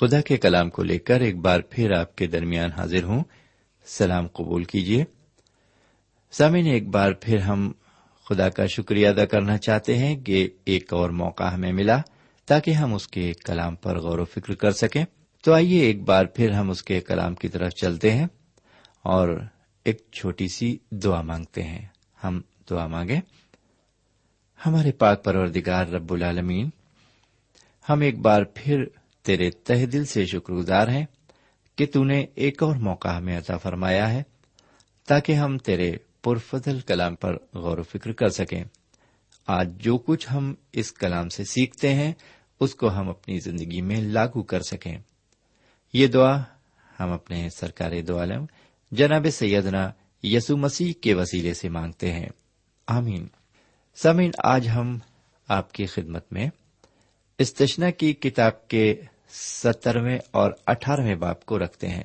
خدا کے کلام کو لے کر ایک بار پھر آپ کے درمیان حاضر ہوں۔ سلام قبول کیجیے۔ سامن ایک بار پھر ہم خدا کا شکریہ ادا کرنا چاہتے ہیں کہ ایک اور موقع ہمیں ملا تاکہ ہم اس کے کلام پر غور و فکر کر سکیں۔ تو آئیے ایک بار پھر ہم اس کے کلام کی طرف چلتے ہیں اور ایک چھوٹی سی دعا مانگتے ہیں۔ ہم دعا مانگے ہمارے پاک پروردگار رب العالمین، ہم ایک بار پھر تیرے تہ دل سے شکر گزار ہیں کہ تو نے ایک اور موقع ہمیں عطا فرمایا ہے تاکہ ہم تیرے پرفضل کلام پر غور و فکر کر سکیں۔ آج جو کچھ ہم اس کلام سے سیکھتے ہیں، اس کو ہم اپنی زندگی میں لاگو کر سکیں۔ یہ دعا ہم اپنے سرکاری دو عالم، جناب سیدنا یسو مسیح کے وسیلے سے مانگتے ہیں۔ آمین۔ سمین آج ہم آپ کی خدمت میں استشنا کی کتاب کے سترویں اور اٹھارہویں باپ کو رکھتے ہیں۔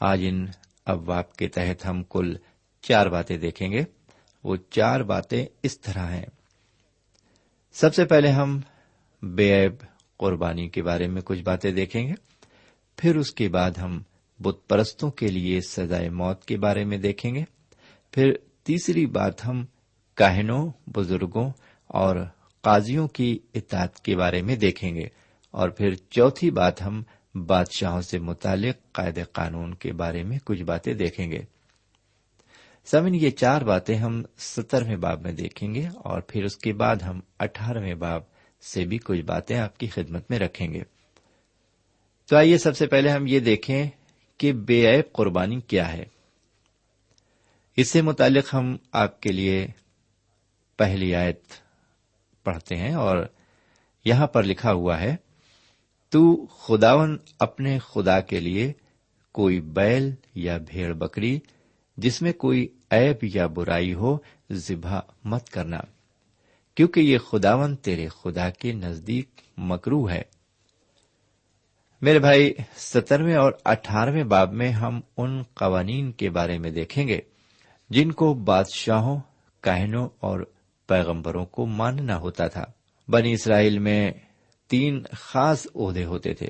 آج ان ابواب کے تحت ہم کل چار باتیں دیکھیں گے۔ وہ چار باتیں اس طرح ہیں۔ سب سے پہلے ہم بے عیب قربانی کے بارے میں کچھ باتیں دیکھیں گے۔ پھر اس کے بعد ہم بت پرستوں کے لیے سزائے موت کے بارے میں دیکھیں گے۔ پھر تیسری بات ہم کاہنوں، بزرگوں اور قاضیوں کی اطاعت کے بارے میں دیکھیں گے۔ اور پھر چوتھی بات ہم بادشاہوں سے متعلق قاعدے قانون کے بارے میں کچھ باتیں دیکھیں گے۔ سمن، یہ چار باتیں ہم سترویں باب میں دیکھیں گے اور پھر اس کے بعد ہم اٹھارہویں باب سے بھی کچھ باتیں آپ کی خدمت میں رکھیں گے۔ تو آئیے سب سے پہلے ہم یہ دیکھیں کہ بے عیب قربانی کیا ہے۔ اس سے متعلق ہم آپ کے لیے پہلی آیت پڑھتے ہیں اور یہاں پر لکھا ہوا ہے تو خداون اپنے خدا کے لیے کوئی بیل یا بھیڑ بکری جس میں کوئی ایب یا برائی ہو ذبح مت کرنا، کیونکہ یہ خداون تیرے خدا کے نزدیک مکرو ہے۔ میرے بھائی، سترویں اور اٹھارہویں باب میں ہم ان قوانین کے بارے میں دیکھیں گے جن کو بادشاہوں کہنوں اور پیغمبروں کو ماننا ہوتا تھا۔ بنی اسرائیل میں تین خاص عہدے ہوتے تھے،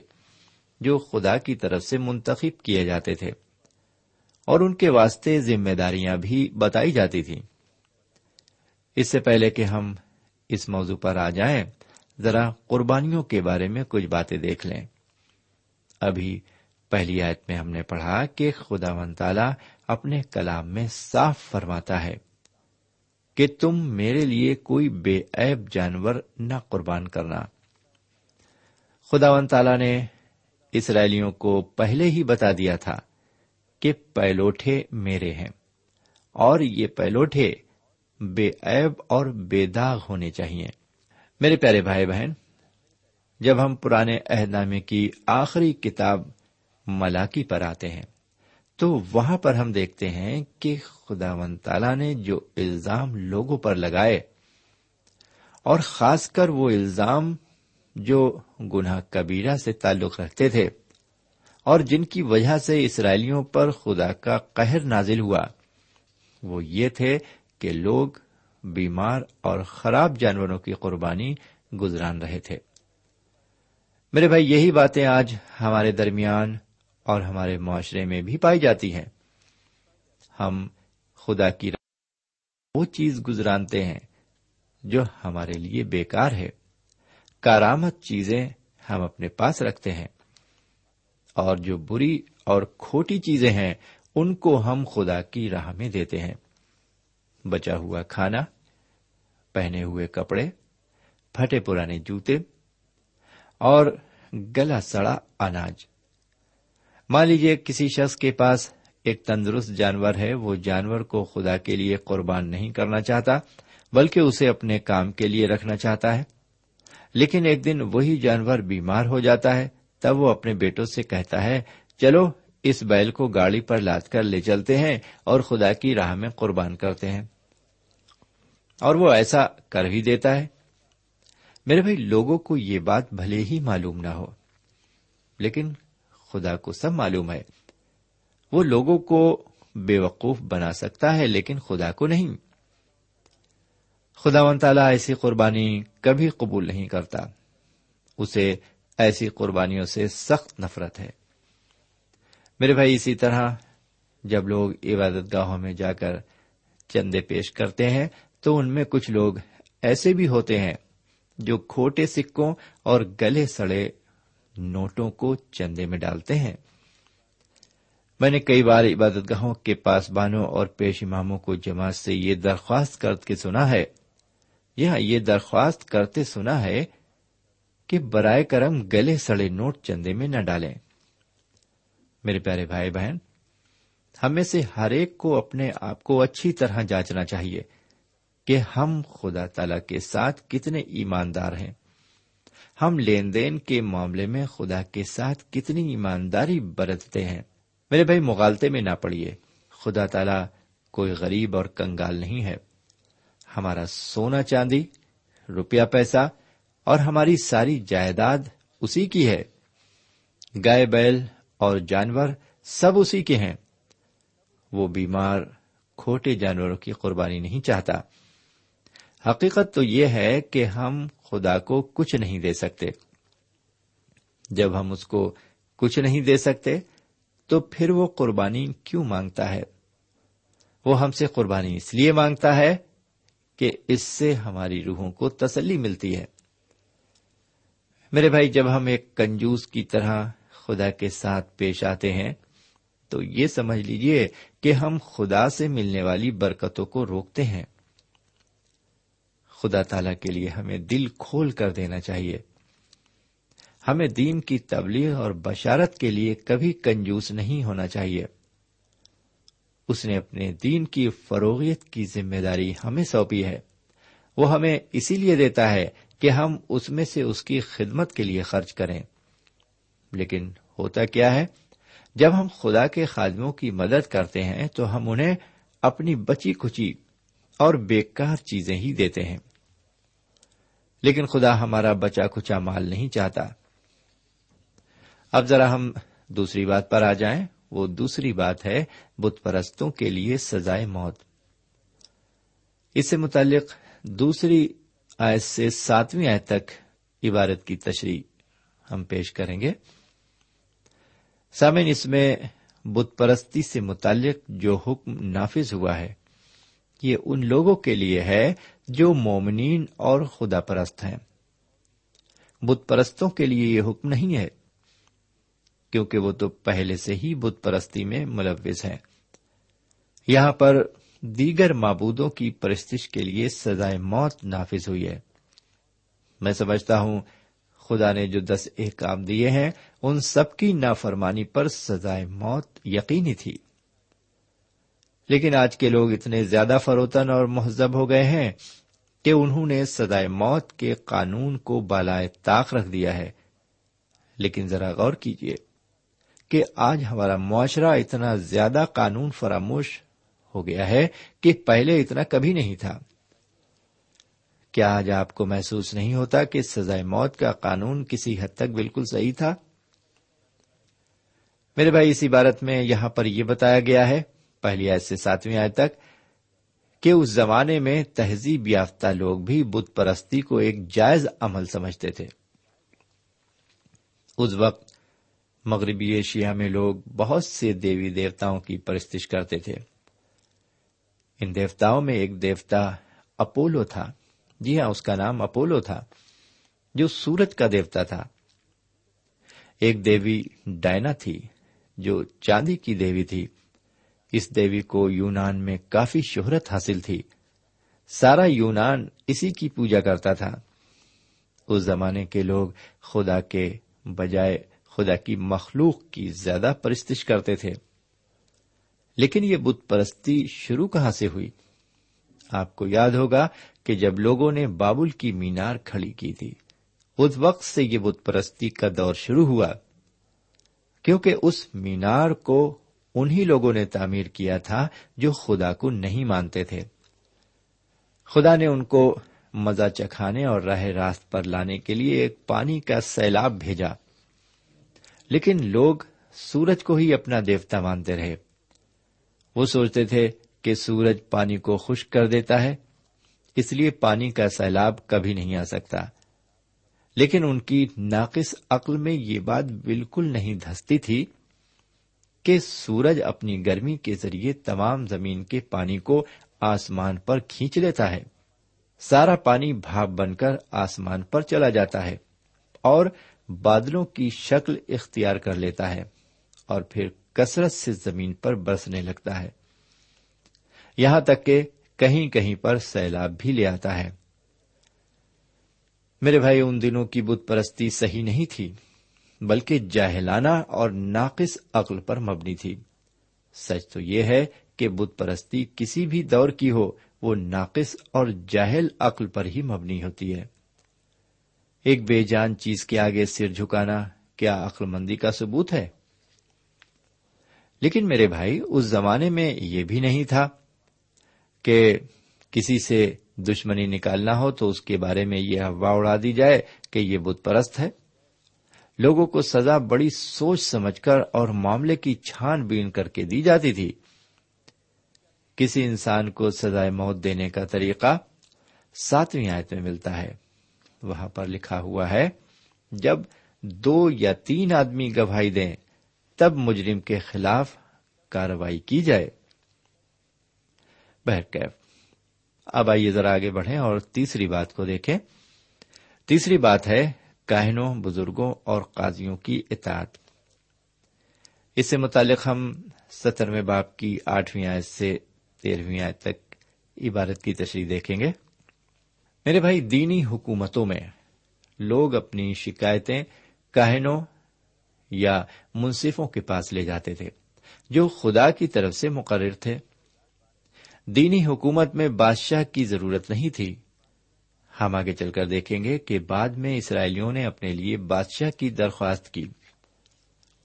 جو خدا کی طرف سے منتخب کیے جاتے تھے۔ اور ان کے واسطے ذمہ داریاں بھی بتائی جاتی تھیں۔ اس سے پہلے کہ ہم اس موضوع پر آ جائیں، ذرا قربانیوں کے بارے میں کچھ باتیں دیکھ لیں۔ ابھی پہلی آیت میں ہم نے پڑھا کہ خدا و تعالی اپنے کلام میں صاف فرماتا ہے کہ تم میرے لیے کوئی بے عیب جانور نہ قربان کرنا۔ خدا و تعالی نے اسرائیلیوں کو پہلے ہی بتا دیا تھا کہ پیلوٹے میرے ہیں اور یہ پیلوٹے بے عیب اور بے داغ ہونے چاہیے۔ میرے پیارے بھائی بہن، جب ہم پرانے عہد نامے کی آخری کتاب ملاکی پر آتے ہیں، تو وہاں پر ہم دیکھتے ہیں کہ خدا ون تالا نے جو الزام لوگوں پر لگائے، اور خاص کر وہ الزام جو گناہ کبیرہ سے تعلق رکھتے تھے اور جن کی وجہ سے اسرائیلیوں پر خدا کا قہر نازل ہوا۔ وہ یہ تھے کہ لوگ بیمار اور خراب جانوروں کی قربانی گزران رہے تھے۔ میرے بھائی، یہی باتیں آج ہمارے درمیان اور ہمارے معاشرے میں بھی پائی جاتی ہیں۔ ہم خدا کی وہ چیز گزرانتے ہیں جو ہمارے لیے بیکار ہے۔ کارآمد چیزیں ہم اپنے پاس رکھتے ہیں۔ اور جو بری اور کھوٹی چیزیں ہیں، ان کو ہم خدا کی راہ میں دیتے ہیں۔ بچا ہوا کھانا، پہنے ہوئے کپڑے، پھٹے پرانے جوتے، اور گلا سڑا اناج۔ مان لیجیے کسی شخص کے پاس ایک تندرست جانور ہے، وہ جانور کو خدا کے لیے قربان نہیں کرنا چاہتا، بلکہ اسے اپنے کام کے لیے رکھنا چاہتا ہے۔ لیکن ایک دن وہی جانور بیمار ہو جاتا ہے، تب وہ اپنے بیٹوں سے کہتا ہے، چلو اس بیل کو گاڑی پر لاد کر لے چلتے ہیں اور خدا کی راہ میں قربان کرتے ہیں۔ اور وہ ایسا کر ہی دیتا ہے۔ میرے بھائی، لوگوں کو یہ بات بھلے ہی معلوم نہ ہو، لیکن خدا کو سب معلوم ہے۔ وہ لوگوں کو بے وقوف بنا سکتا ہے، لیکن خدا کو نہیں۔ خدا و تعالیٰ ایسی قربانی کبھی قبول نہیں کرتا۔ اسے ایسی قربانیوں سے سخت نفرت ہے۔ میرے بھائی، اسی طرح جب لوگ عبادت گاہوں میں جا کر چندے پیش کرتے ہیں، تو ان میں کچھ لوگ ایسے بھی ہوتے ہیں جو کھوٹے سکوں اور گلے سڑے نوٹوں کو چندے میں ڈالتے ہیں۔ میں نے کئی بار عبادت گاہوں کے پاس بانوں اور پیش اماموں کو جماعت سے یہ درخواست کر کے سنا ہے یہاں یہ درخواست کرتے سنا ہے کہ برائے کرم گلے سڑے نوٹ چندے میں نہ ڈالیں۔ میرے پیارے بھائی بہن ہمیں سے ہر ایک کو اپنے آپ کو اچھی طرح جانچنا چاہیے کہ ہم خدا تعالی کے ساتھ کتنے ایماندار ہیں۔ ہم لین دین کے معاملے میں خدا کے ساتھ کتنی ایمانداری برتتے ہیں۔ میرے بھائی مغالتے میں نہ پڑیے۔ خدا تعالی کوئی غریب اور کنگال نہیں ہے۔ ہمارا سونا چاندی، روپیہ پیسہ اور ہماری ساری جائیداد اسی کی ہے۔ گائے، بیل اور جانور سب اسی کے ہیں۔ وہ بیمار، کھوٹے جانوروں کی قربانی نہیں چاہتا۔ حقیقت تو یہ ہے کہ ہم خدا کو کچھ نہیں دے سکتے۔ جب ہم اس کو کچھ نہیں دے سکتے، تو پھر وہ قربانی کیوں مانگتا ہے؟ وہ ہم سے قربانی اس لیے مانگتا ہے کہ اس سے ہماری روحوں کو تسلی ملتی ہے۔ میرے بھائی، جب ہم ایک کنجوس کی طرح خدا کے ساتھ پیش آتے ہیں، تو یہ سمجھ لیجیے کہ ہم خدا سے ملنے والی برکتوں کو روکتے ہیں۔ خدا تعالی کے لیے ہمیں دل کھول کر دینا چاہیے۔ ہمیں دین کی تبلیغ اور بشارت کے لیے کبھی کنجوس نہیں ہونا چاہیے۔ اس نے اپنے دین کی فروغیت کی ذمہ داری ہمیں سونپی ہے۔ وہ ہمیں اسی لیے دیتا ہے کہ ہم اس میں سے اس کی خدمت کے لیے خرچ کریں۔ لیکن ہوتا کیا ہے؟ جب ہم خدا کے خادموں کی مدد کرتے ہیں تو ہم انہیں اپنی بچی کچی اور بیکار چیزیں ہی دیتے ہیں۔ لیکن خدا ہمارا بچا کچا مال نہیں چاہتا۔ اب ذرا ہم دوسری بات پر آ جائیں۔ وہ دوسری بات ہے بت پرستوں کے لیے سزائے موت۔ اس سے متعلق دوسری آیت سے ساتویں آیت تک عبارت کی تشریح ہم پیش کریں گے۔ سامن اس میں بت پرستی سے متعلق جو حکم نافذ ہوا ہے، یہ ان لوگوں کے لیے ہے جو مومنین اور خدا پرست ہیں۔ بت پرستوں کے لیے یہ حکم نہیں ہے کیونکہ وہ تو پہلے سے ہی بت پرستی میں ملوث ہیں۔ یہاں پر دیگر معبودوں کی پرستش کے لیے سزائے موت نافذ ہوئی ہے۔ میں سمجھتا ہوں خدا نے جو دس احکام دیے ہیں، ان سب کی نافرمانی پر سزائے موت یقینی تھی۔ لیکن آج کے لوگ اتنے زیادہ فروتن اور مہذب ہو گئے ہیں کہ انہوں نے سزائے موت کے قانون کو بالائے طاق رکھ دیا ہے۔ لیکن ذرا غور کیجیے کہ آج ہمارا معاشرہ اتنا زیادہ قانون فراموش ہو گیا ہے کہ پہلے اتنا کبھی نہیں تھا۔ کیا آج آپ کو محسوس نہیں ہوتا کہ سزائے موت کا قانون کسی حد تک بالکل صحیح تھا؟ میرے بھائی، اس عبارت میں یہاں پر یہ بتایا گیا ہے، پہلی آیت سے ساتویں آیت تک، کہ اس زمانے میں تہذیب یافتہ لوگ بھی بت پرستی کو ایک جائز عمل سمجھتے تھے۔ اس وقت مغربی ایشیا میں لوگ بہت سے دیوی دیوتاؤں کی پرستش کرتے تھے۔ ان دیوتاؤں میں ایک دیوتا اپولو تھا۔ جی ہاں اس کا نام اپولو تھا، جو سورج کا دیوتا تھا۔ ایک دیوی ڈائنا تھی، جو چاندی کی دیوی تھی۔ اس دیوی کو یونان میں کافی شہرت حاصل تھی۔ سارا یونان اسی کی پوجا کرتا تھا۔ اس زمانے کے لوگ خدا کے بجائے خدا کی مخلوق کی زیادہ پرستش کرتے تھے۔ لیکن یہ بت پرستی شروع کہاں سے ہوئی؟ آپ کو یاد ہوگا کہ جب لوگوں نے بابل کی مینار کھڑی کی تھی، اس وقت سے یہ بت پرستی کا دور شروع ہوا۔ کیونکہ اس مینار کو انہی لوگوں نے تعمیر کیا تھا جو خدا کو نہیں مانتے تھے۔ خدا نے ان کو مزہ چکھانے اور راہ راست پر لانے کے لیے ایک پانی کا سیلاب بھیجا۔ لیکن لوگ سورج کو ہی اپنا دیوتا مانتے رہے۔ وہ سوچتے تھے کہ سورج پانی کو خشک کر دیتا ہے، اس لیے پانی کا سیلاب کبھی نہیں آ سکتا۔ لیکن ان کی ناقص عقل میں یہ بات بالکل نہیں دھستی تھی کہ سورج اپنی گرمی کے ذریعے تمام زمین کے پانی کو آسمان پر کھینچ لیتا ہے۔ سارا پانی بھاپ بن کر آسمان پر چلا جاتا ہے اور بادلوں کی شکل اختیار کر لیتا ہے اور پھر کثرت سے زمین پر برسنے لگتا ہے۔ یہاں تک کہ کہیں کہیں پر سیلاب بھی لے آتا ہے۔ میرے بھائی، ان دنوں کی بت پرستی صحیح نہیں تھی، بلکہ جاہلانہ اور ناقص عقل پر مبنی تھی۔ سچ تو یہ ہے کہ بت پرستی کسی بھی دور کی ہو، وہ ناقص اور جاہل عقل پر ہی مبنی ہوتی ہے۔ ایک بے جان چیز کے آگے سر جھکانا کیا عقل مندی کا ثبوت ہے؟ لیکن میرے بھائی، اس زمانے میں یہ بھی نہیں تھا کہ کسی سے دشمنی نکالنا ہو تو اس کے بارے میں یہ ہوا اڑا دی جائے کہ یہ بت پرست ہے۔ لوگوں کو سزا بڑی سوچ سمجھ کر اور معاملے کی چھان بین کر کے دی جاتی تھی۔ کسی انسان کو سزائے موت دینے کا طریقہ ساتویں آیت میں ملتا ہے۔ وہاں پر لکھا ہوا ہے، جب دو یا تین آدمی گواہی دیں، تب مجرم کے خلاف کاروائی کی جائے۔ بہرکیف اب آئیے ذرا آگے بڑھیں اور تیسری بات کو دیکھیں۔ تیسری بات ہے کاہنوں، بزرگوں اور قاضیوں کی اطاعت۔ اس سے متعلق ہم سترویں باپ کی آٹھویں آیت سے تیرہویں آیت تک عبارت کی تشریح دیکھیں گے۔ میرے بھائی، دینی حکومتوں میں لوگ اپنی شکایتیں کاہنوں یا منصفوں کے پاس لے جاتے تھے، جو خدا کی طرف سے مقرر تھے۔ دینی حکومت میں بادشاہ کی ضرورت نہیں تھی۔ ہم آگے چل کر دیکھیں گے کہ بعد میں اسرائیلیوں نے اپنے لیے بادشاہ کی درخواست کی۔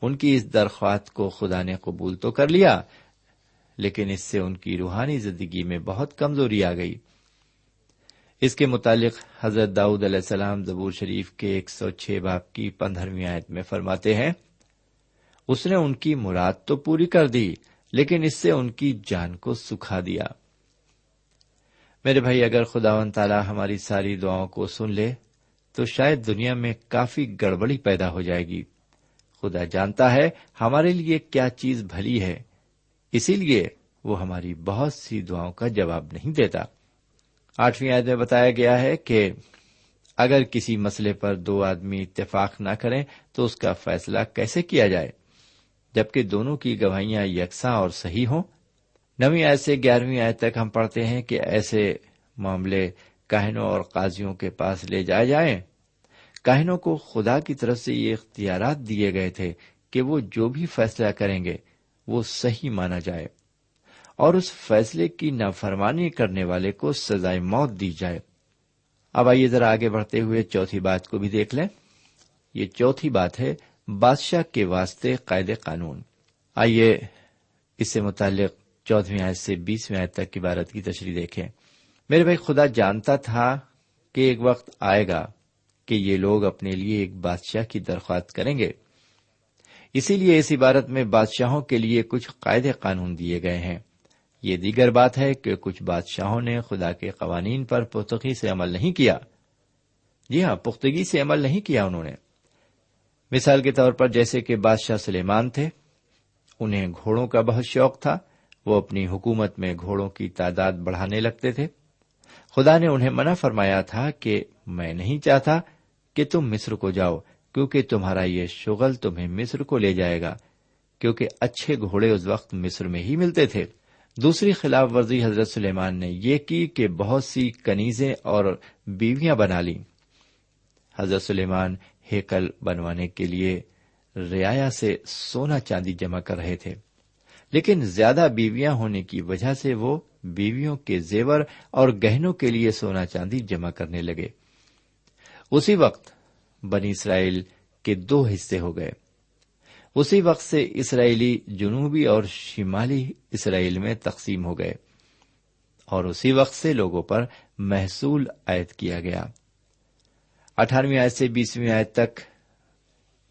ان کی اس درخواست کو خدا نے قبول تو کر لیا، لیکن اس سے ان کی روحانی زندگی میں بہت کمزوری آ گئی۔ اس کے متعلق حضرت داؤد علیہ السلام زبور شریف کے ایک سو چھ باپ کی پندرہویں آیت میں فرماتے ہیں، اس نے ان کی مراد تو پوری کر دی، لیکن اس سے ان کی جان کو سکھا دیا۔ میرے بھائی، اگر خدا و تعالی ہماری ساری دعاؤں کو سن لے، تو شاید دنیا میں کافی گڑبڑی پیدا ہو جائے گی۔ خدا جانتا ہے ہمارے لیے کیا چیز بھلی ہے، اسی لیے وہ ہماری بہت سی دعاؤں کا جواب نہیں دیتا۔ آٹھویں آیت میں بتایا گیا ہے کہ اگر کسی مسئلے پر دو آدمی اتفاق نہ کریں تو اس کا فیصلہ کیسے کیا جائے؟ جبکہ دونوں کی گواہیاں یکساں اور صحیح ہوں۔ نویں آیت سے گیارہویں آیت تک ہم پڑھتے ہیں کہ ایسے معاملے کہنوں اور قاضیوں کے پاس لے جائے جائیں۔ کہنوں کو خدا کی طرف سے یہ اختیارات دیے گئے تھے کہ وہ جو بھی فیصلہ کریں گے وہ صحیح مانا جائے۔ اور اس فیصلے کی نافرمانی کرنے والے کو سزائے موت دی جائے۔ اب آئیے ذرا آگے بڑھتے ہوئے چوتھی بات کو بھی دیکھ لیں۔ یہ چوتھی بات ہے بادشاہ کے واسطے قائد قانون۔ آئیے اس سے متعلق چودہویں آیت سے بیسویں آیت تک کی بارت کی تشریح دیکھیں۔ میرے بھائی، خدا جانتا تھا کہ ایک وقت آئے گا کہ یہ لوگ اپنے لیے ایک بادشاہ کی درخواست کریں گے۔ اسی لیے اس عبارت میں بادشاہوں کے لیے کچھ قاعدے قانون دیے گئے ہیں۔ یہ دیگر بات ہے کہ کچھ بادشاہوں نے خدا کے قوانین پر پختگی سے عمل نہیں کیا۔ جی ہاں پختگی سے عمل نہیں کیا انہوں نے۔ مثال کے طور پر جیسے کہ بادشاہ سلیمان تھے، انہیں گھوڑوں کا بہت شوق تھا، وہ اپنی حکومت میں گھوڑوں کی تعداد بڑھانے لگتے تھے۔ خدا نے انہیں منع فرمایا تھا کہ میں نہیں چاہتا کہ تم مصر کو جاؤ، کیونکہ تمہارا یہ شغل تمہیں مصر کو لے جائے گا، کیونکہ اچھے گھوڑے اس وقت مصر میں ہی ملتے تھے۔ دوسری خلاف ورزی حضرت سلیمان نے یہ کی کہ بہت سی کنیزیں اور بیویاں بنا لی حضرت سلیمان ہیکل بنوانے کے لیے ریا سے سونا چاندی جمع کر رہے تھے۔ لیکن زیادہ بیویاں ہونے کی وجہ سے وہ بیویوں کے زیور اور گہنوں کے لیے سونا چاندی جمع کرنے لگے۔ اسی وقت بنی اسرائیل کے دو حصے ہو گئے۔ اسی وقت سے اسرائیلی جنوبی اور شمالی اسرائیل میں تقسیم ہو گئے اور اسی وقت سے لوگوں پر محصول عائد کیا گیا۔ اٹھارہویں آیت سے بیسویں آیت تک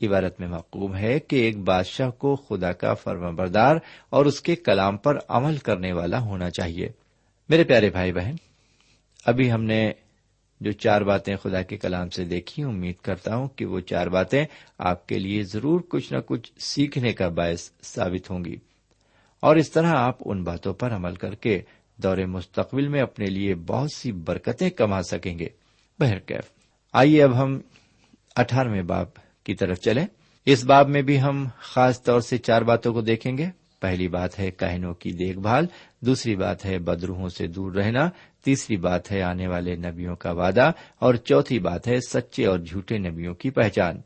عبارت میں مقوم ہے کہ ایک بادشاہ کو خدا کا فرما بردار اور اس کے کلام پر عمل کرنے والا ہونا چاہیے۔ میرے پیارے بھائی بہن، ابھی ہم نے جو چار باتیں خدا کے کلام سے دیکھی، امید کرتا ہوں کہ وہ چار باتیں آپ کے لیے ضرور کچھ نہ کچھ سیکھنے کا باعث ثابت ہوں گی۔ اور اس طرح آپ ان باتوں پر عمل کر کے دور مستقبل میں اپنے لیے بہت سی برکتیں کما سکیں گے۔ بہرکیف آئیے اب ہم اٹھارہویں باب کی طرف چلیں۔ اس باب میں بھی ہم خاص طور سے چار باتوں کو دیکھیں گے۔ پہلی بات ہے کہنوں کی دیکھ بھال۔ دوسری بات ہے بدروہوں سے دور رہنا، تیسری بات ہے آنے والے نبیوں کا وعدہ، اور چوتھی بات ہے سچے اور جھوٹے نبیوں کی پہچان۔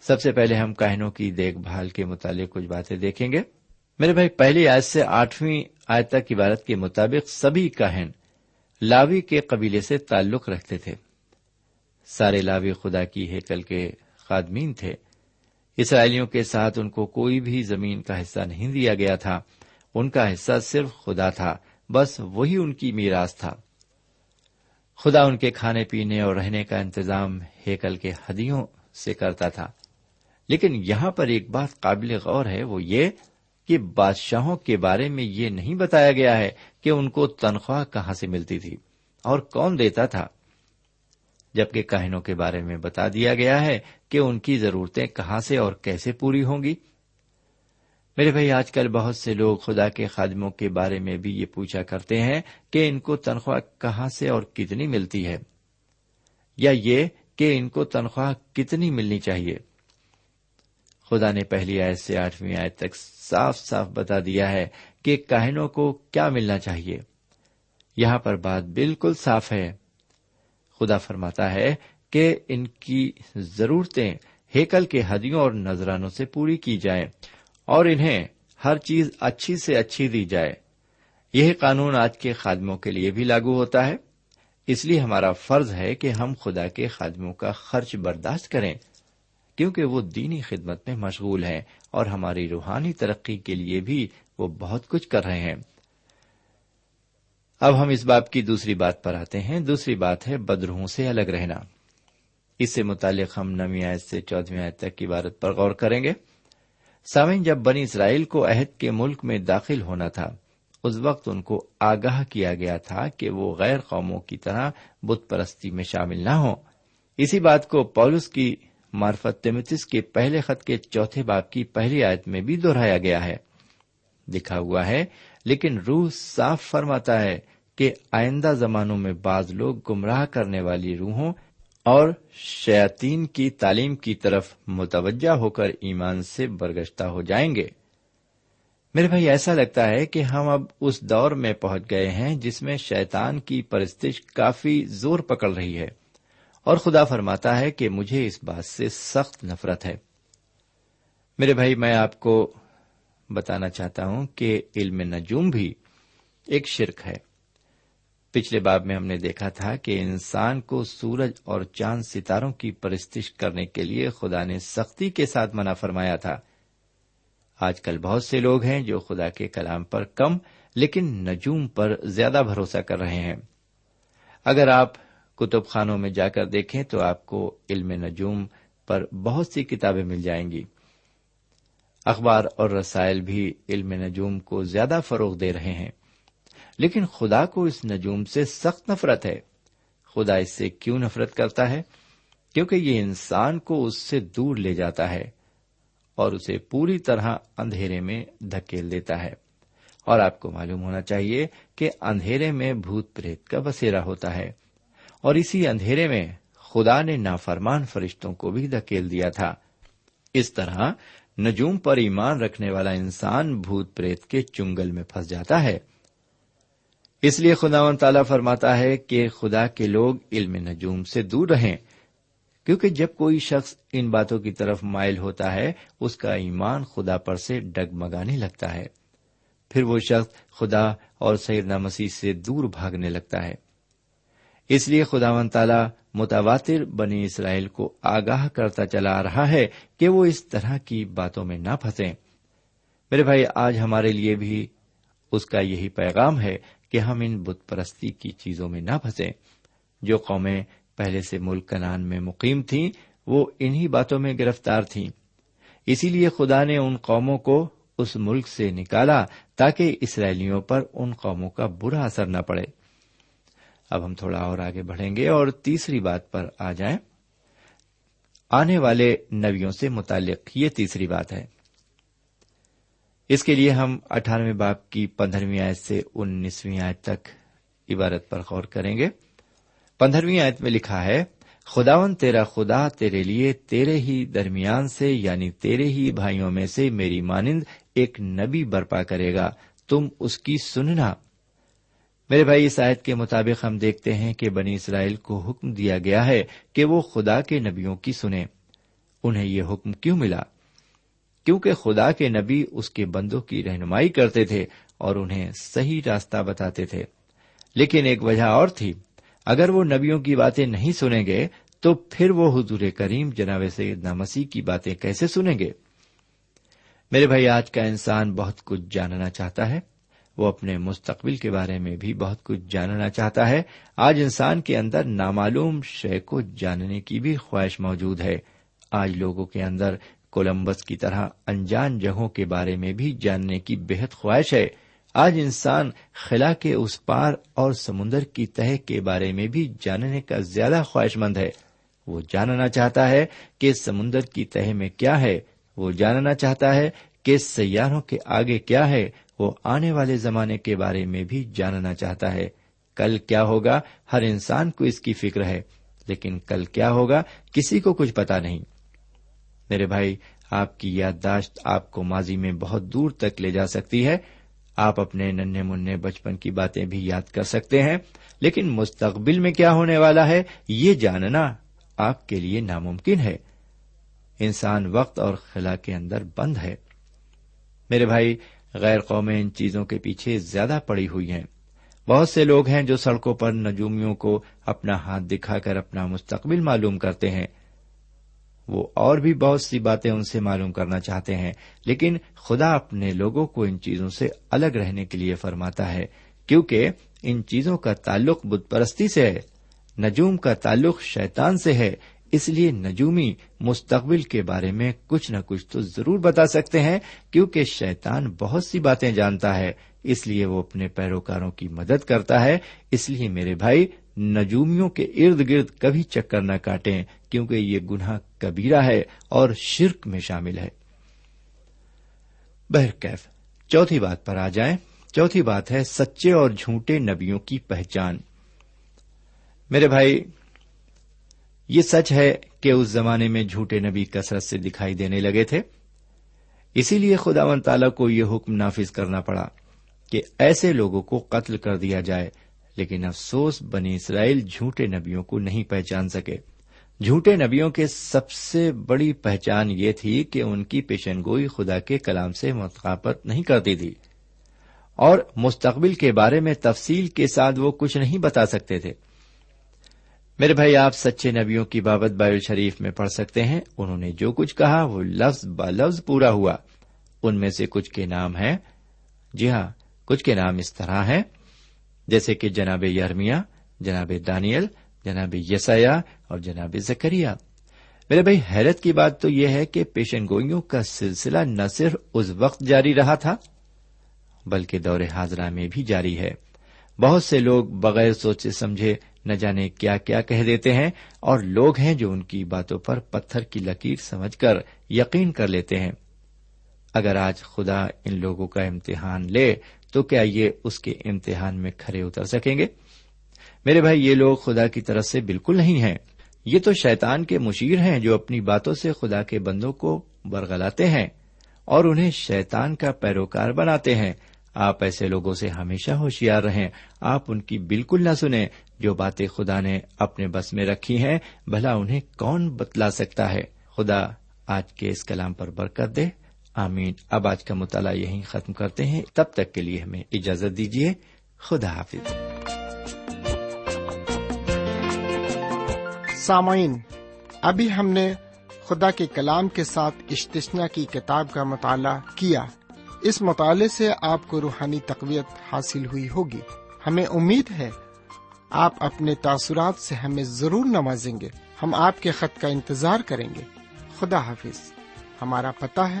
سب سے پہلے ہم کہنوں کی دیکھ بھال کے متعلق کچھ باتیں دیکھیں گے۔ میرے بھائی، پہلی آیت سے آٹھویں آیت تک عبارت کے مطابق سبھی کہن لاوی کے قبیلے سے تعلق رکھتے تھے۔ سارے لاوی خدا کی ہیکل کے خادمین تھے۔ اسرائیلیوں کے ساتھ ان کو کوئی بھی زمین کا حصہ نہیں دیا گیا تھا۔ ان کا حصہ صرف خدا تھا، بس وہی ان کی میراث تھا۔ خدا ان کے کھانے پینے اور رہنے کا انتظام ہیکل کے ہدیوں سے کرتا تھا۔ لیکن یہاں پر ایک بات قابل غور ہے، وہ یہ کہ بادشاہوں کے بارے میں یہ نہیں بتایا گیا ہے کہ ان کو تنخواہ کہاں سے ملتی تھی اور کون دیتا تھا۔ جبکہ کہنوں کے بارے میں بتا دیا گیا ہے کہ ان کی ضرورتیں کہاں سے اور کیسے پوری ہوں گی۔ میرے بھائی، آج کل بہت سے لوگ خدا کے خادموں کے بارے میں بھی یہ پوچھا کرتے ہیں کہ ان کو تنخواہ کہاں سے اور کتنی ملتی ہے؟ یا یہ کہ ان کو تنخواہ کتنی ملنی چاہیے؟ خدا نے پہلی آیت سے آٹھویں آیت تک صاف صاف بتا دیا ہے کہ کہنوں کو کیا ملنا چاہیے؟ یہاں پر بات بالکل صاف ہے۔ خدا فرماتا ہے کہ ان کی ضرورتیں ہیکل کے ہدیوں اور نذرانوں سے پوری کی جائیں۔ اور انہیں ہر چیز اچھی سے اچھی دی جائے۔ یہ قانون آج کے خادموں کے لیے بھی لاگو ہوتا ہے۔ اس لیے ہمارا فرض ہے کہ ہم خدا کے خادموں کا خرچ برداشت کریں، کیونکہ وہ دینی خدمت میں مشغول ہیں اور ہماری روحانی ترقی کے لیے بھی وہ بہت کچھ کر رہے ہیں۔ اب ہم اس باپ کی دوسری بات پر آتے ہیں۔ دوسری بات ہے بدروہوں سے الگ رہنا۔ اس سے متعلق ہم نویں آیت سے چودہویں آیت تک کی عبارت پر غور کریں گے۔ سامن جب بنی اسرائیل کو عہد کے ملک میں داخل ہونا تھا، اس وقت ان کو آگاہ کیا گیا تھا کہ وہ غیر قوموں کی طرح بت پرستی میں شامل نہ ہوں۔ اسی بات کو پولس کی مارفت تمتس کے پہلے خط کے چوتھے باپ کی پہلی آیت میں بھی دہرایا گیا ہے۔ لکھا ہوا ہے، لیکن روح صاف فرماتا ہے کہ آئندہ زمانوں میں بعض لوگ گمراہ کرنے والی روحوں اور شیاتین کی تعلیم کی طرف متوجہ ہو کر ایمان سے برگشتہ ہو جائیں گے۔ میرے بھائی، ایسا لگتا ہے کہ ہم اب اس دور میں پہنچ گئے ہیں جس میں شیطان کی پرستش کافی زور پکڑ رہی ہے اور خدا فرماتا ہے کہ مجھے اس بات سے سخت نفرت ہے۔ میرے بھائی، میں آپ کو بتانا چاہتا ہوں کہ علم نجوم بھی ایک شرک ہے۔ پچھلے باب میں ہم نے دیکھا تھا کہ انسان کو سورج اور چاند ستاروں کی پرستش کرنے کے لیے خدا نے سختی کے ساتھ منع فرمایا تھا۔ آج کل بہت سے لوگ ہیں جو خدا کے کلام پر کم لیکن نجوم پر زیادہ بھروسہ کر رہے ہیں۔ اگر آپ کتب خانوں میں جا کر دیکھیں تو آپ کو علم نجوم پر بہت سی کتابیں مل جائیں گی۔ اخبار اور رسائل بھی علم نجوم کو زیادہ فروغ دے رہے ہیں۔ لیکن خدا کو اس نجوم سے سخت نفرت ہے۔ خدا اس سے کیوں نفرت کرتا ہے؟ کیونکہ یہ انسان کو اس سے دور لے جاتا ہے اور اسے پوری طرح اندھیرے میں دھکیل دیتا ہے۔ اور آپ کو معلوم ہونا چاہیے کہ اندھیرے میں بھوت پریت کا بسیرا ہوتا ہے۔ اور اسی اندھیرے میں خدا نے نافرمان فرشتوں کو بھی دھکیل دیا تھا۔ اس طرح نجوم پر ایمان رکھنے والا انسان بھوت پریت کے چنگل میں پھنس جاتا ہے۔ اس لیے خدا و تعالیٰ فرماتا ہے کہ خدا کے لوگ علم نجوم سے دور رہیں، کیونکہ جب کوئی شخص ان باتوں کی طرف مائل ہوتا ہے، اس کا ایمان خدا پر سے ڈگمگانے لگتا ہے۔ پھر وہ شخص خدا اور سیدنا مسیح سے دور بھاگنے لگتا ہے۔ اس لیے خدا و تعالی متواتر بنی اسرائیل کو آگاہ کرتا چلا آ رہا ہے کہ وہ اس طرح کی باتوں میں نہ پھنسے میرے بھائی، آج ہمارے لیے بھی اس کا یہی پیغام ہے کہ ہم ان بت پرستی کی چیزوں میں نہ پھنسے جو قومیں پہلے سے ملک کنان میں مقیم تھیں، وہ انہی باتوں میں گرفتار تھیں۔ اسی لیے خدا نے ان قوموں کو اس ملک سے نکالا تاکہ اسرائیلیوں پر ان قوموں کا برا اثر نہ پڑے۔ اب ہم تھوڑا اور آگے بڑھیں گے اور تیسری بات پر آ جائیں۔ آنے والے نویوں سے متعلق یہ تیسری بات ہے۔ اس کے لیے ہم اٹھارہویں باپ کی پندرہویں آیت سے انیسویں آیت تک عبارت پر غور کریں گے۔ پندرہویں آیت میں لکھا ہے خداون تیرا خدا تیرے لیے تیرے ہی درمیان سے یعنی تیرے ہی بھائیوں میں سے میری مانند ایک نبی برپا کرے گا۔ تم اس کی سننا۔ میرے بھائی، اس آیت کے مطابق ہم دیکھتے ہیں کہ بنی اسرائیل کو حکم دیا گیا ہے کہ وہ خدا کے نبیوں کی سنیں۔ انہیں یہ حکم کیوں ملا؟ کیونکہ خدا کے نبی اس کے بندوں کی رہنمائی کرتے تھے اور انہیں صحیح راستہ بتاتے تھے۔ لیکن ایک وجہ اور تھی، اگر وہ نبیوں کی باتیں نہیں سنیں گے، تو پھر وہ حضور کریم جناب سیدنا مسیح کی باتیں کیسے سنیں گے؟ میرے بھائی، آج کا انسان بہت کچھ جاننا چاہتا ہے۔ وہ اپنے مستقبل کے بارے میں بھی بہت کچھ جاننا چاہتا ہے۔ آج انسان کے اندر نامعلوم شے کو جاننے کی بھی خواہش موجود ہے۔ آج لوگوں کے اندر کولمبس کی طرح انجان جگہوں کے بارے میں بھی جاننے کی بےحد خواہش ہے۔ آج انسان خلا کے اس پار اور سمندر کی تہ کے بارے میں بھی جاننے کا زیادہ خواہش مند ہے۔ وہ جاننا چاہتا ہے کہ سمندر کی تہ میں کیا ہے۔ وہ جاننا چاہتا ہے کہ سیاروں کے آگے کیا ہے۔ وہ آنے والے زمانے کے بارے میں بھی جاننا چاہتا ہے۔ کل کیا ہوگا؟ ہر انسان کو اس کی فکر ہے۔ لیکن کل کیا ہوگا؟ کسی کو کچھ پتا نہیں۔ میرے بھائی، آپ کی یادداشت آپ کو ماضی میں بہت دور تک لے جا سکتی ہے۔ آپ اپنے ننھے منہ بچپن کی باتیں بھی یاد کر سکتے ہیں۔ لیکن مستقبل میں کیا ہونے والا ہے، یہ جاننا آپ کے لیے ناممکن ہے۔ انسان وقت اور خلا کے اندر بند ہے۔ میرے بھائی، غیر قومیں ان چیزوں کے پیچھے زیادہ پڑی ہوئی ہیں۔ بہت سے لوگ ہیں جو سڑکوں پر نجومیوں کو اپنا ہاتھ دکھا کر اپنا مستقبل معلوم کرتے ہیں۔ وہ اور بھی بہت سی باتیں ان سے معلوم کرنا چاہتے ہیں، لیکن خدا اپنے لوگوں کو ان چیزوں سے الگ رہنے کے لیے فرماتا ہے، کیونکہ ان چیزوں کا تعلق بت پرستی سے ہے، نجوم کا تعلق شیطان سے ہے، اس لیے نجومی مستقبل کے بارے میں کچھ نہ کچھ تو ضرور بتا سکتے ہیں، کیونکہ شیطان بہت سی باتیں جانتا ہے، اس لیے وہ اپنے پیروکاروں کی مدد کرتا ہے، اس لیے میرے بھائی نجومیوں کے ارد گرد کبھی چکر نہ کاٹیں، کیونکہ یہ گناہ کبیرہ ہے اور شرک میں شامل ہے۔ بہرکیف چوتھی بات پر آ جائیں۔ چوتھی بات ہے سچے اور جھوٹے نبیوں کی پہچان۔ میرے بھائی، یہ سچ ہے کہ اس زمانے میں جھوٹے نبی کثرت سے دکھائی دینے لگے تھے۔ اسی لیے خدا و تعالی کو یہ حکم نافذ کرنا پڑا کہ ایسے لوگوں کو قتل کر دیا جائے لیکن افسوس بنی اسرائیل جھوٹے نبیوں کو نہیں پہچان سکے۔ جھوٹے نبیوں کے سب سے بڑی پہچان یہ تھی کہ ان کی پیشن گوئی خدا کے کلام سے متقابت نہیں کرتی تھی۔ اور مستقبل کے بارے میں تفصیل کے ساتھ وہ کچھ نہیں بتا سکتے تھے۔ میرے بھائی، آپ سچے نبیوں کی بابت بائل شریف میں پڑھ سکتے ہیں۔ انہوں نے جو کچھ کہا وہ لفظ ب لفظ پورا ہوا۔ ان میں سے کچھ کے نام ہیں۔ جی ہاں کچھ کے نام اس طرح ہیں۔ جیسے کہ جناب یارمیا جناب دانیل، جناب یسیا اور جناب زکریا۔ میرے بھائی، حیرت کی بات تو یہ ہے کہ پیشن گوئیوں کا سلسلہ نہ صرف اس وقت جاری رہا تھا، بلکہ دور حاضرہ میں بھی جاری ہے۔ بہت سے لوگ بغیر سوچے سمجھے نہ جانے کیا کیا کہہ دیتے ہیں، اور لوگ ہیں جو ان کی باتوں پر پتھر کی لکیر سمجھ کر یقین کر لیتے ہیں۔ اگر آج خدا ان لوگوں کا امتحان لے، تو کیا یہ اس کے امتحان میں کھڑے اتر سکیں گے؟ میرے بھائی، یہ لوگ خدا کی طرف سے بالکل نہیں ہیں۔ یہ تو شیطان کے مشیر ہیں جو اپنی باتوں سے خدا کے بندوں کو برگلاتے ہیں اور انہیں شیطان کا پیروکار بناتے ہیں۔ آپ ایسے لوگوں سے ہمیشہ ہوشیار رہیں۔ آپ ان کی بالکل نہ سنیں۔ جو باتیں خدا نے اپنے بس میں رکھی ہیں، بھلا انہیں کون بتلا سکتا ہے؟ خدا آج کے اس کلام پر برکت دے۔ آمین۔ اب آج کا مطالعہ یہیں ختم کرتے ہیں۔ تب تک کے لیے ہمیں اجازت دیجیے خدا حافظ۔ سامعین، ابھی ہم نے خدا کے کلام کے ساتھ اشتشنا کی کتاب کا مطالعہ کیا۔ اس مطالعے سے آپ کو روحانی تقویت حاصل ہوئی ہوگی۔ ہمیں امید ہے آپ اپنے تاثرات سے ہمیں ضرور نوازیں گے۔ ہم آپ کے خط کا انتظار کریں گے۔ خدا حافظ۔ ہمارا پتا ہے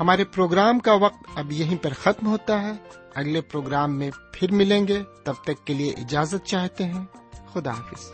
ہمارے پروگرام کا وقت اب یہیں پر ختم ہوتا ہے۔ اگلے پروگرام میں پھر ملیں گے۔ تب تک کے لیے اجازت چاہتے ہیں۔ خدا حافظ۔